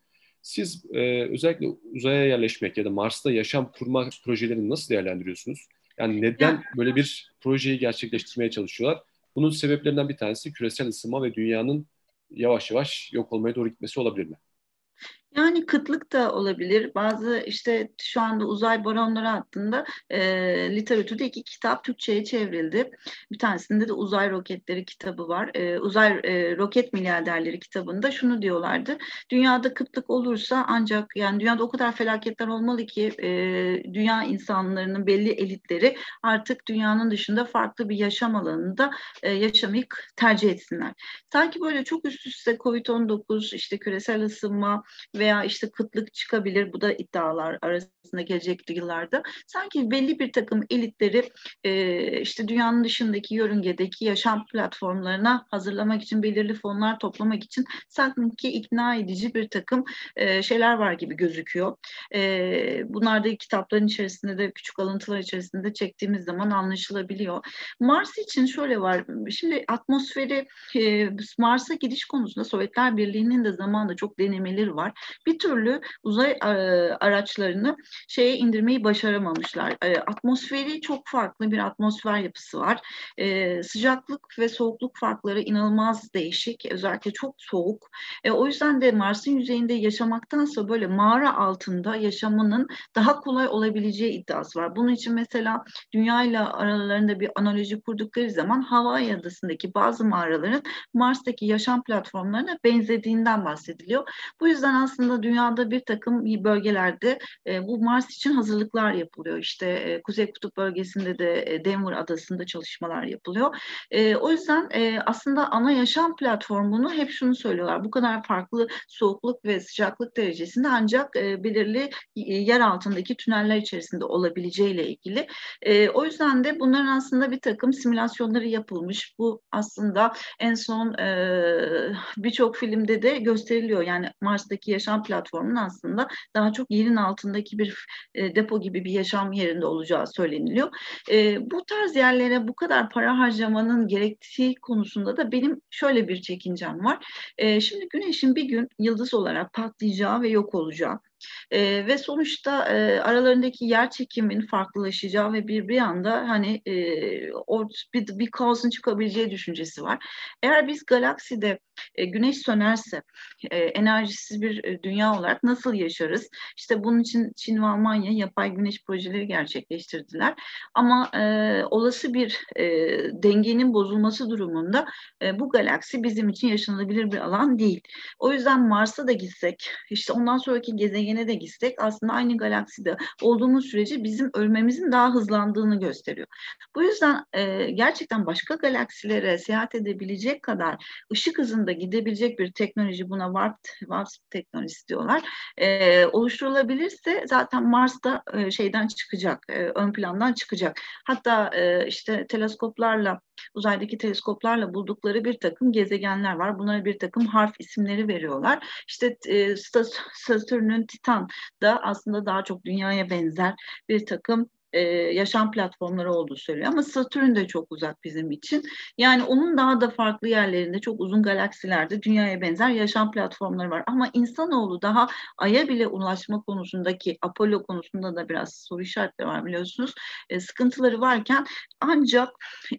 Siz e, özellikle uzaya yerleşmek ya da Mars'ta yaşam kurma projelerini nasıl değerlendiriyorsunuz? Yani neden böyle bir projeyi gerçekleştirmeye çalışıyorlar? Bunun sebeplerinden bir tanesi küresel ısınma ve dünyanın yavaş yavaş yok olmaya doğru gitmesi olabilir mi? Yani kıtlık da olabilir. Bazı işte şu anda uzay baronları hakkında e, literatürde iki kitap Türkçe'ye çevrildi. Bir tanesinde de uzay roketleri kitabı var. E, uzay e, roket milyarderleri kitabında şunu diyorlardı. Dünyada kıtlık olursa ancak yani dünyada o kadar felaketler olmalı ki e, dünya insanlarının belli elitleri artık dünyanın dışında farklı bir yaşam alanında e, yaşamayı tercih etsinler. Sanki böyle çok üst üste Covid-19 işte küresel ısınma ve veya işte kıtlık çıkabilir. Bu da iddialar arasında gelecek yıllarda. Sanki belli bir takım elitleri e, işte dünyanın dışındaki yörüngedeki yaşam platformlarına hazırlamak için belirli fonlar toplamak için sanki ikna edici bir takım e, şeyler var gibi gözüküyor. E, bunlar da kitapların içerisinde de küçük alıntılar içerisinde çektiğimiz zaman anlaşılabiliyor. Mars için şöyle var. Şimdi atmosferi e, Mars'a gidiş konusunda Sovyetler Birliği'nin de zamanında çok denemeleri var bir türlü uzay e, araçlarını şeye indirmeyi başaramamışlar. E, atmosferi çok farklı bir atmosfer yapısı var. E, sıcaklık ve soğukluk farkları inanılmaz değişik. Özellikle çok soğuk. o yüzden de Mars'ın yüzeyinde yaşamaktansa böyle mağara altında yaşamanın daha kolay olabileceği iddiası var. Bunun için mesela Dünya ile aralarında bir analoji kurdukları zaman Hawaii adasındaki bazı mağaraların Mars'taki yaşam platformlarına benzediğinden bahsediliyor. Bu yüzden aslında aslında dünyada bir takım bölgelerde e, bu Mars için hazırlıklar yapılıyor. İşte e, Kuzey Kutup bölgesinde de e, Denver adasında çalışmalar yapılıyor. E, o yüzden e, aslında ana yaşam platformunu hep şunu söylüyorlar. Bu kadar farklı soğukluk ve sıcaklık derecesinde ancak e, belirli e, yer altındaki tüneller içerisinde olabileceğiyle ilgili. E, o yüzden de bunların aslında bir takım simülasyonları yapılmış. Bu aslında en son e, birçok filmde de gösteriliyor. Yani Mars'taki yaşam yaşam platformunun aslında daha çok yerin altındaki bir e, depo gibi bir yaşam yerinde olacağı söyleniliyor. E, bu tarz yerlere bu kadar para harcamanın gerektiği konusunda da benim şöyle bir çekincem var. E, şimdi güneşin bir gün yıldız olarak patlayacağı ve yok olacağı E, ve sonuçta e, aralarındaki yer çekimin farklılaşacağı ve bir bir anda hani e, o, bir, bir kaosun çıkabileceği düşüncesi var. Eğer biz galakside e, güneş sönerse e, enerjisiz bir e, dünya olarak nasıl yaşarız? İşte bunun için Çin ve Almanya yapay güneş projeleri gerçekleştirdiler. Ama e, olası bir e, dengenin bozulması durumunda e, bu galaksi bizim için yaşanılabilir bir alan değil. O yüzden Mars'a da gitsek, işte ondan sonraki gezegene de gitsek aslında aynı galakside olduğumuz sürece bizim ölmemizin daha hızlandığını gösteriyor. Bu yüzden e, gerçekten başka galaksilere seyahat edebilecek kadar ışık hızında gidebilecek bir teknoloji buna warp, warp teknolojisi diyorlar. E, oluşturulabilirse zaten Mars'ta e, şeyden çıkacak, e, ön plandan çıkacak. Hatta e, işte teleskoplarla uzaydaki teleskoplarla buldukları bir takım gezegenler var. Bunlara bir takım harf isimleri veriyorlar. İşte e, Satürn'ün Titan da aslında daha çok dünyaya benzer bir takım e, yaşam platformları olduğu söylüyor. Ama Satürn de çok uzak bizim için. Yani onun daha da farklı yerlerinde çok uzun galaksilerde dünyaya benzer yaşam platformları var. Ama insanoğlu daha Ay'a bile ulaşma konusundaki Apollo konusunda da biraz soru işaretleri var biliyorsunuz. E, sıkıntıları varken ancak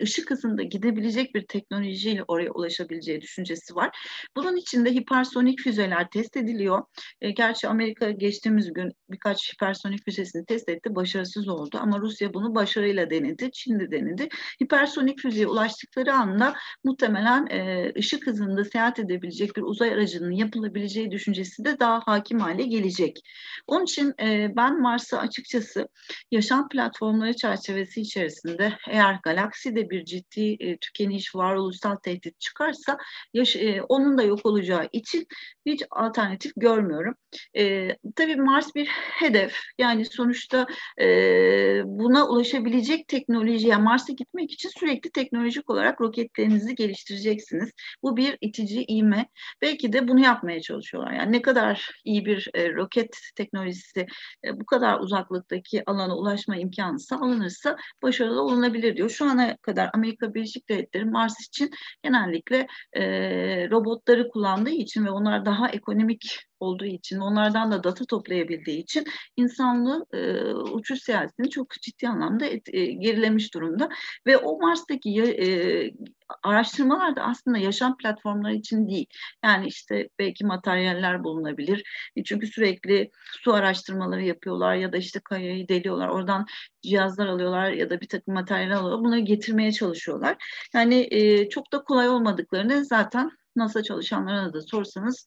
ışık hızında gidebilecek bir teknolojiyle oraya ulaşabileceği düşüncesi var. Bunun için de hipersonik füzeler test ediliyor. E, gerçi Amerika geçtiğimiz gün birkaç hipersonik füzesini test etti. Başarısız oldu ama Rusya bunu başarıyla denedi, Çin de denedi. Hipersonik füzeye ulaştıkları anda muhtemelen e, ışık hızında seyahat edebilecek bir uzay aracının yapılabileceği düşüncesi de daha hakim hale gelecek. Onun için e, ben Mars'ı açıkçası yaşam platformları çerçevesi içerisinde eğer galakside bir ciddi e, tükeniş, varoluşsal tehdit çıkarsa yaş, e, onun da yok olacağı için hiç alternatif görmüyorum. E, tabii Mars bir hedef. Yani sonuçta e, buna ulaşabilecek teknolojiye Mars'a gitmek için sürekli teknolojik olarak roketlerinizi geliştireceksiniz. Bu bir itici iğme. Belki de bunu yapmaya çalışıyorlar. Yani ne kadar iyi bir e, roket teknolojisi e, bu kadar uzaklıktaki alana ulaşma imkanı sağlanırsa başarılı olunabilir diyor. Şu ana kadar Amerika Birleşik Devletleri Mars için genellikle e, robotları kullandığı için ve onlar daha ekonomik olduğu için, onlardan da data toplayabildiği için insanlığı e, uçuş seyahatini çok ciddi anlamda et, e, gerilemiş durumda. Ve o Mars'taki e, araştırmalar da aslında yaşam platformları için değil. Yani işte belki materyaller bulunabilir. E, çünkü sürekli su araştırmaları yapıyorlar ya da işte kayayı deliyorlar. Oradan cihazlar alıyorlar ya da bir takım materyaller alıyorlar. Bunları getirmeye çalışıyorlar. Yani e, çok da kolay olmadıklarını zaten NASA çalışanlarına da sorsanız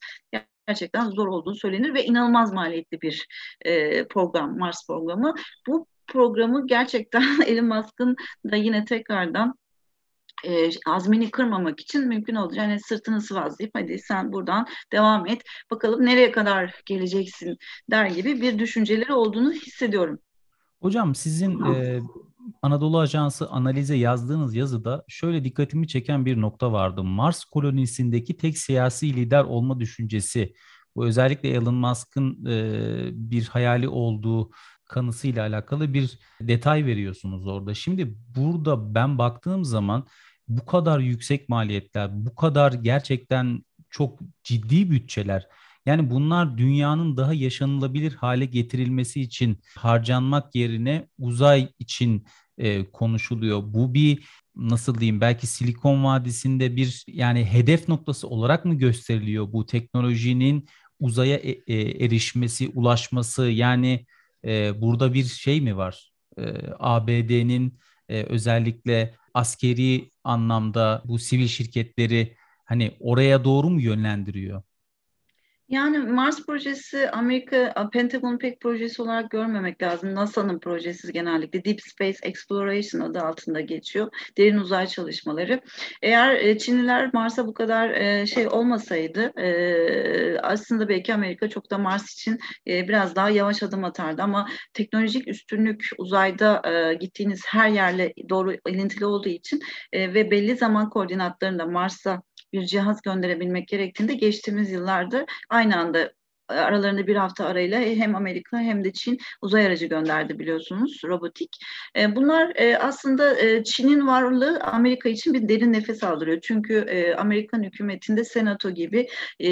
gerçekten zor olduğu söylenir ve inanılmaz maliyetli bir e, program, Mars programı. Bu programı gerçekten *laughs* Elon Musk'ın da yine tekrardan e, azmini kırmamak için mümkün olacak. Yani sırtını sıvazlayıp hadi sen buradan devam et. Bakalım nereye kadar geleceksin der gibi bir düşünceleri olduğunu hissediyorum. Hocam sizin e, Anadolu Ajansı analize yazdığınız yazıda şöyle dikkatimi çeken bir nokta vardı. Mars kolonisindeki tek siyasi lider olma düşüncesi. Bu özellikle Elon Musk'ın e, bir hayali olduğu kanısıyla alakalı bir detay veriyorsunuz orada. Şimdi burada ben baktığım zaman bu kadar yüksek maliyetler, bu kadar gerçekten çok ciddi bütçeler yani bunlar dünyanın daha yaşanılabilir hale getirilmesi için harcanmak yerine uzay için e, konuşuluyor. Bu bir nasıl diyeyim belki Silikon Vadisi'nde bir yani hedef noktası olarak mı gösteriliyor bu teknolojinin uzaya e, e, erişmesi, ulaşması yani e, burada bir şey mi var? E, ABD'nin e, özellikle askeri anlamda bu sivil şirketleri hani oraya doğru mu yönlendiriyor? Yani Mars projesi Amerika Pentagon pek projesi olarak görmemek lazım. NASA'nın projesi genellikle Deep Space Exploration adı altında geçiyor. Derin uzay çalışmaları. Eğer e, Çinliler Mars'a bu kadar e, şey olmasaydı e, aslında belki Amerika çok da Mars için biraz daha yavaş adım atardı ama teknolojik üstünlük uzayda gittiğiniz her yerle doğru ilintili olduğu için ve belli zaman koordinatlarında Mars'a bir cihaz gönderebilmek gerektiğinde geçtiğimiz yıllarda aynı anda aralarında bir hafta arayla hem Amerika hem de Çin uzay aracı gönderdi biliyorsunuz robotik. E, bunlar e, aslında e, Çin'in varlığı Amerika için bir derin nefes aldırıyor. Çünkü e, Amerikan hükümetinde senato gibi e,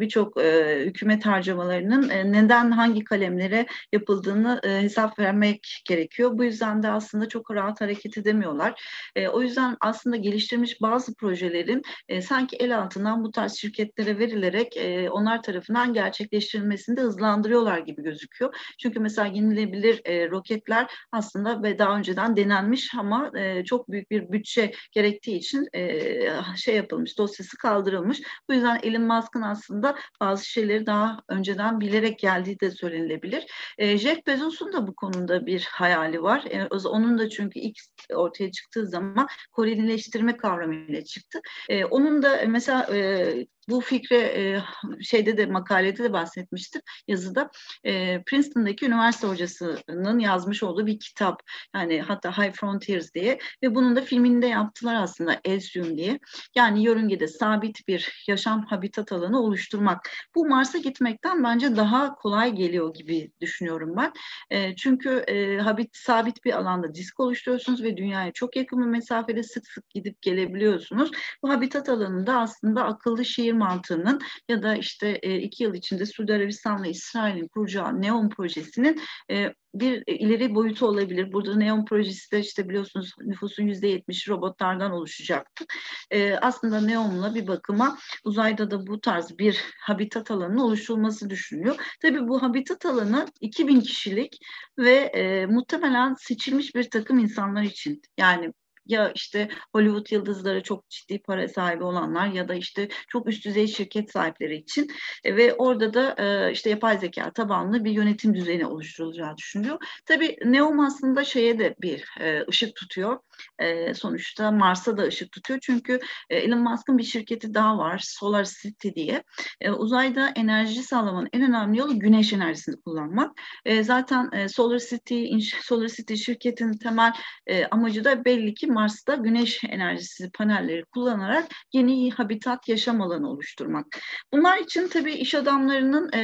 birçok e, hükümet harcamalarının e, neden hangi kalemlere yapıldığını e, hesap vermek gerekiyor. Bu yüzden de aslında çok rahat hareket edemiyorlar. E, o yüzden aslında geliştirilmiş bazı projelerin e, sanki el altından bu tarz şirketlere verilerek e, onlar tarafından gerçekleştirilmesini de hızlandırıyorlar gibi gözüküyor. Çünkü mesela yenilebilir e, roketler aslında ve daha önceden denenmiş ama e, çok büyük bir bütçe gerektiği için e, şey yapılmış, dosyası kaldırılmış. Bu yüzden Elon Musk'ın aslında bazı şeyleri daha önceden bilerek geldiği de söylenilebilir. E, Jeff Bezos'un da bu konuda bir hayali var. E, onun da çünkü ilk ortaya çıktığı zaman Korelileştirme kavramıyla çıktı. E, onun da mesela e, bu fikre e, şeyde de makalede de bahsetmiştim yazıda. E, Princeton'daki üniversite hocasının yazmış olduğu bir kitap. Yani hatta High Frontiers diye ve bunun da filmini de yaptılar aslında Elysium diye. Yani yörüngede sabit bir yaşam habitat alanı oluşturmak. Bu Mars'a gitmekten bence daha kolay geliyor gibi düşünüyorum ben. E, çünkü e, habit sabit bir alanda disk oluşturuyorsunuz ve dünyaya çok yakın bir mesafede sık sık gidip gelebiliyorsunuz. Bu habitat alanında aslında akıllı şehir mantığının ya da işte e, iki yıl içinde Suudi Arabistan'la İsrail'in kuracağı NEOM projesinin e, bir ileri boyutu olabilir. Burada NEOM projesi de işte biliyorsunuz nüfusun yüzde yetmiş robotlardan oluşacaktı. E, aslında NEOM'la bir bakıma uzayda da bu tarz bir habitat alanının oluşturulması düşünülüyor. Tabii bu habitat alanı 2000 kişilik ve e, muhtemelen seçilmiş bir takım insanlar için. Yani ya işte Hollywood yıldızları çok ciddi para sahibi olanlar ya da işte çok üst düzey şirket sahipleri için e, ve orada da e, işte yapay zeka tabanlı bir yönetim düzeni oluşturulacağı düşünülüyor. Tabii Neom aslında şeye de bir e, ışık tutuyor. E, sonuçta Mars'a da ışık tutuyor. Çünkü e, Elon Musk'ın bir şirketi daha var. Solar City diye. E, uzayda enerji sağlamanın en önemli yolu güneş enerjisini kullanmak. E, zaten e, Solar City Solar City şirketin temel e, amacı da belli ki Mars'ta güneş enerjisi panelleri kullanarak yeni habitat yaşam alanı oluşturmak. Bunlar için tabii iş adamlarının e,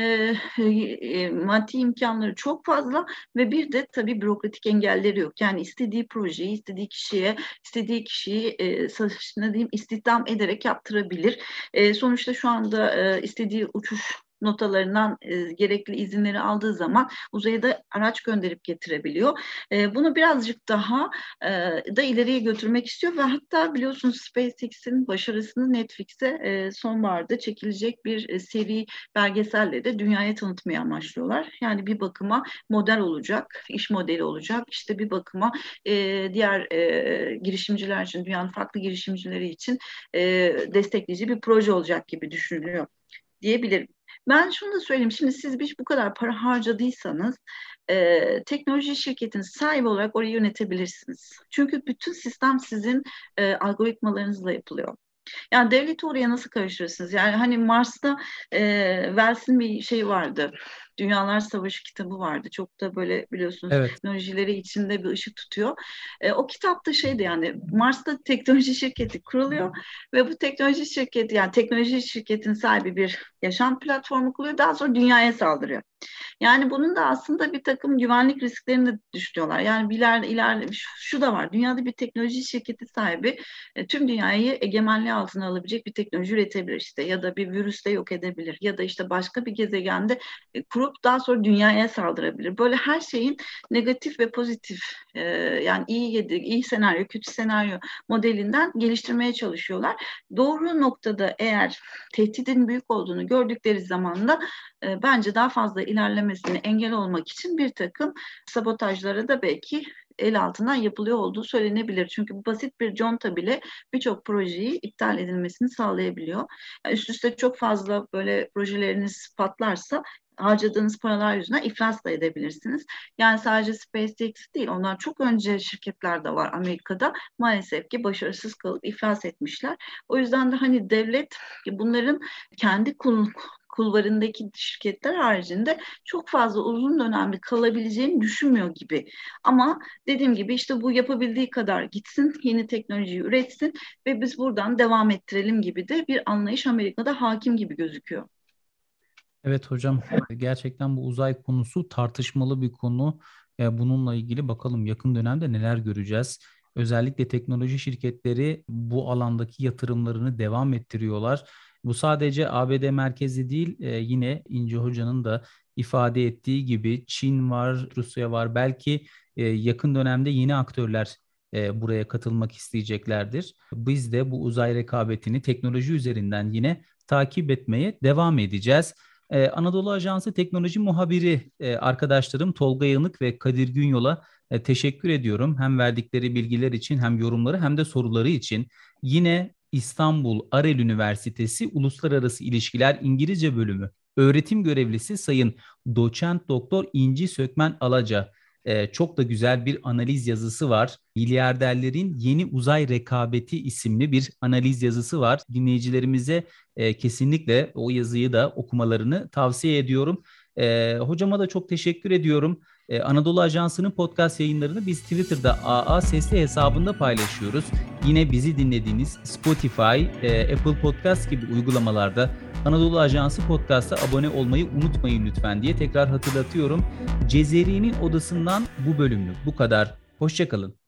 e, maddi imkanları çok fazla ve bir de tabii bürokratik engelleri yok. Yani istediği projeyi istediği kişiye, istediği kişiyi e, ne diyeyim istihdam ederek yaptırabilir. E, sonuçta şu anda e, istediği uçuş notalarından e, gerekli izinleri aldığı zaman uzaya da araç gönderip getirebiliyor. E, bunu birazcık daha e, da ileriye götürmek istiyor ve hatta biliyorsunuz SpaceX'in başarısını Netflix'e e, sonbaharda çekilecek bir e, seri belgeselle de dünyaya tanıtmaya amaçlıyorlar. Yani bir bakıma model olacak, iş modeli olacak. İşte bir bakıma e, diğer e, girişimciler için, dünyanın farklı girişimcileri için e, destekleyici bir proje olacak gibi düşünülüyor diyebilirim. Ben şunu da söyleyeyim. Şimdi siz bir bu kadar para harcadıysanız e, teknoloji şirketinin sahibi olarak orayı yönetebilirsiniz. Çünkü bütün sistem sizin e, algoritmalarınızla yapılıyor. Yani devleti oraya nasıl karıştırırsınız? Yani hani Mars'ta e, Wells'in bir şey vardı. Dünyalar Savaşı kitabı vardı. Çok da böyle biliyorsunuz evet. teknolojileri içinde bir ışık tutuyor. E, o kitapta şeydi yani Mars'ta teknoloji şirketi kuruluyor ve bu teknoloji şirketi yani teknoloji şirketin sahibi bir yaşam platformu kuruyor. Daha sonra dünyaya saldırıyor. Yani bunun da aslında bir takım güvenlik risklerini düşünüyorlar. Yani ileride, ileride şu da var. Dünyada bir teknoloji şirketi sahibi e, tüm dünyayı egemenliği altına alabilecek bir teknoloji üretebilir işte ya da bir virüste yok edebilir ya da işte başka bir gezegende e, kurup daha sonra dünyaya saldırabilir. Böyle her şeyin negatif ve pozitif e, yani iyi iyi senaryo, kötü senaryo modelinden geliştirmeye çalışıyorlar. Doğru noktada eğer tehdidin büyük olduğunu gördükleri zaman da e, bence daha fazla ilerlemesini engel olmak için bir takım sabotajlara da belki el altından yapılıyor olduğu söylenebilir. Çünkü basit bir conta bile birçok projeyi iptal edilmesini sağlayabiliyor. Yani üst üste çok fazla böyle projeleriniz patlarsa harcadığınız paralar yüzünden iflas da edebilirsiniz. Yani sadece SpaceX değil, onlar çok önce şirketler de var Amerika'da. Maalesef ki başarısız kalıp iflas etmişler. O yüzden de hani devlet bunların kendi kulvarındaki şirketler haricinde çok fazla uzun dönemli kalabileceğini düşünmüyor gibi. Ama dediğim gibi işte bu yapabildiği kadar gitsin, yeni teknolojiyi üretsin ve biz buradan devam ettirelim gibi de bir anlayış Amerika'da hakim gibi gözüküyor. Evet hocam gerçekten bu uzay konusu tartışmalı bir konu. E, bununla ilgili bakalım yakın dönemde neler göreceğiz. Özellikle teknoloji şirketleri bu alandaki yatırımlarını devam ettiriyorlar. Bu sadece ABD merkezi değil, e, yine İnce Hoca'nın da ifade ettiği gibi Çin var, Rusya var. Belki e, yakın dönemde yeni aktörler buraya katılmak isteyeceklerdir. Biz de bu uzay rekabetini teknoloji üzerinden yine takip etmeye devam edeceğiz. Ee, Anadolu Ajansı Teknoloji Muhabiri e, arkadaşlarım Tolga Yanık ve Kadir Günyol'a e, teşekkür ediyorum. Hem verdikleri bilgiler için hem yorumları hem de soruları için. Yine İstanbul Arel Üniversitesi Uluslararası İlişkiler İngilizce Bölümü öğretim görevlisi Sayın Doçent Doktor İnci Sökmen Alaca e, çok da güzel bir analiz yazısı var. Milyarderlerin Yeni Uzay Rekabeti isimli bir analiz yazısı var. Dinleyicilerimize e, kesinlikle o yazıyı da okumalarını tavsiye ediyorum. E, hocama da çok teşekkür ediyorum. Ee, Anadolu Ajansı'nın podcast yayınlarını biz Twitter'da AA Sesli hesabında paylaşıyoruz. Yine bizi dinlediğiniz Spotify, e, Apple Podcast gibi uygulamalarda Anadolu Ajansı Podcast'a abone olmayı unutmayın lütfen diye tekrar hatırlatıyorum. Cezeri'nin odasından bu bölümlük bu kadar. Hoşçakalın.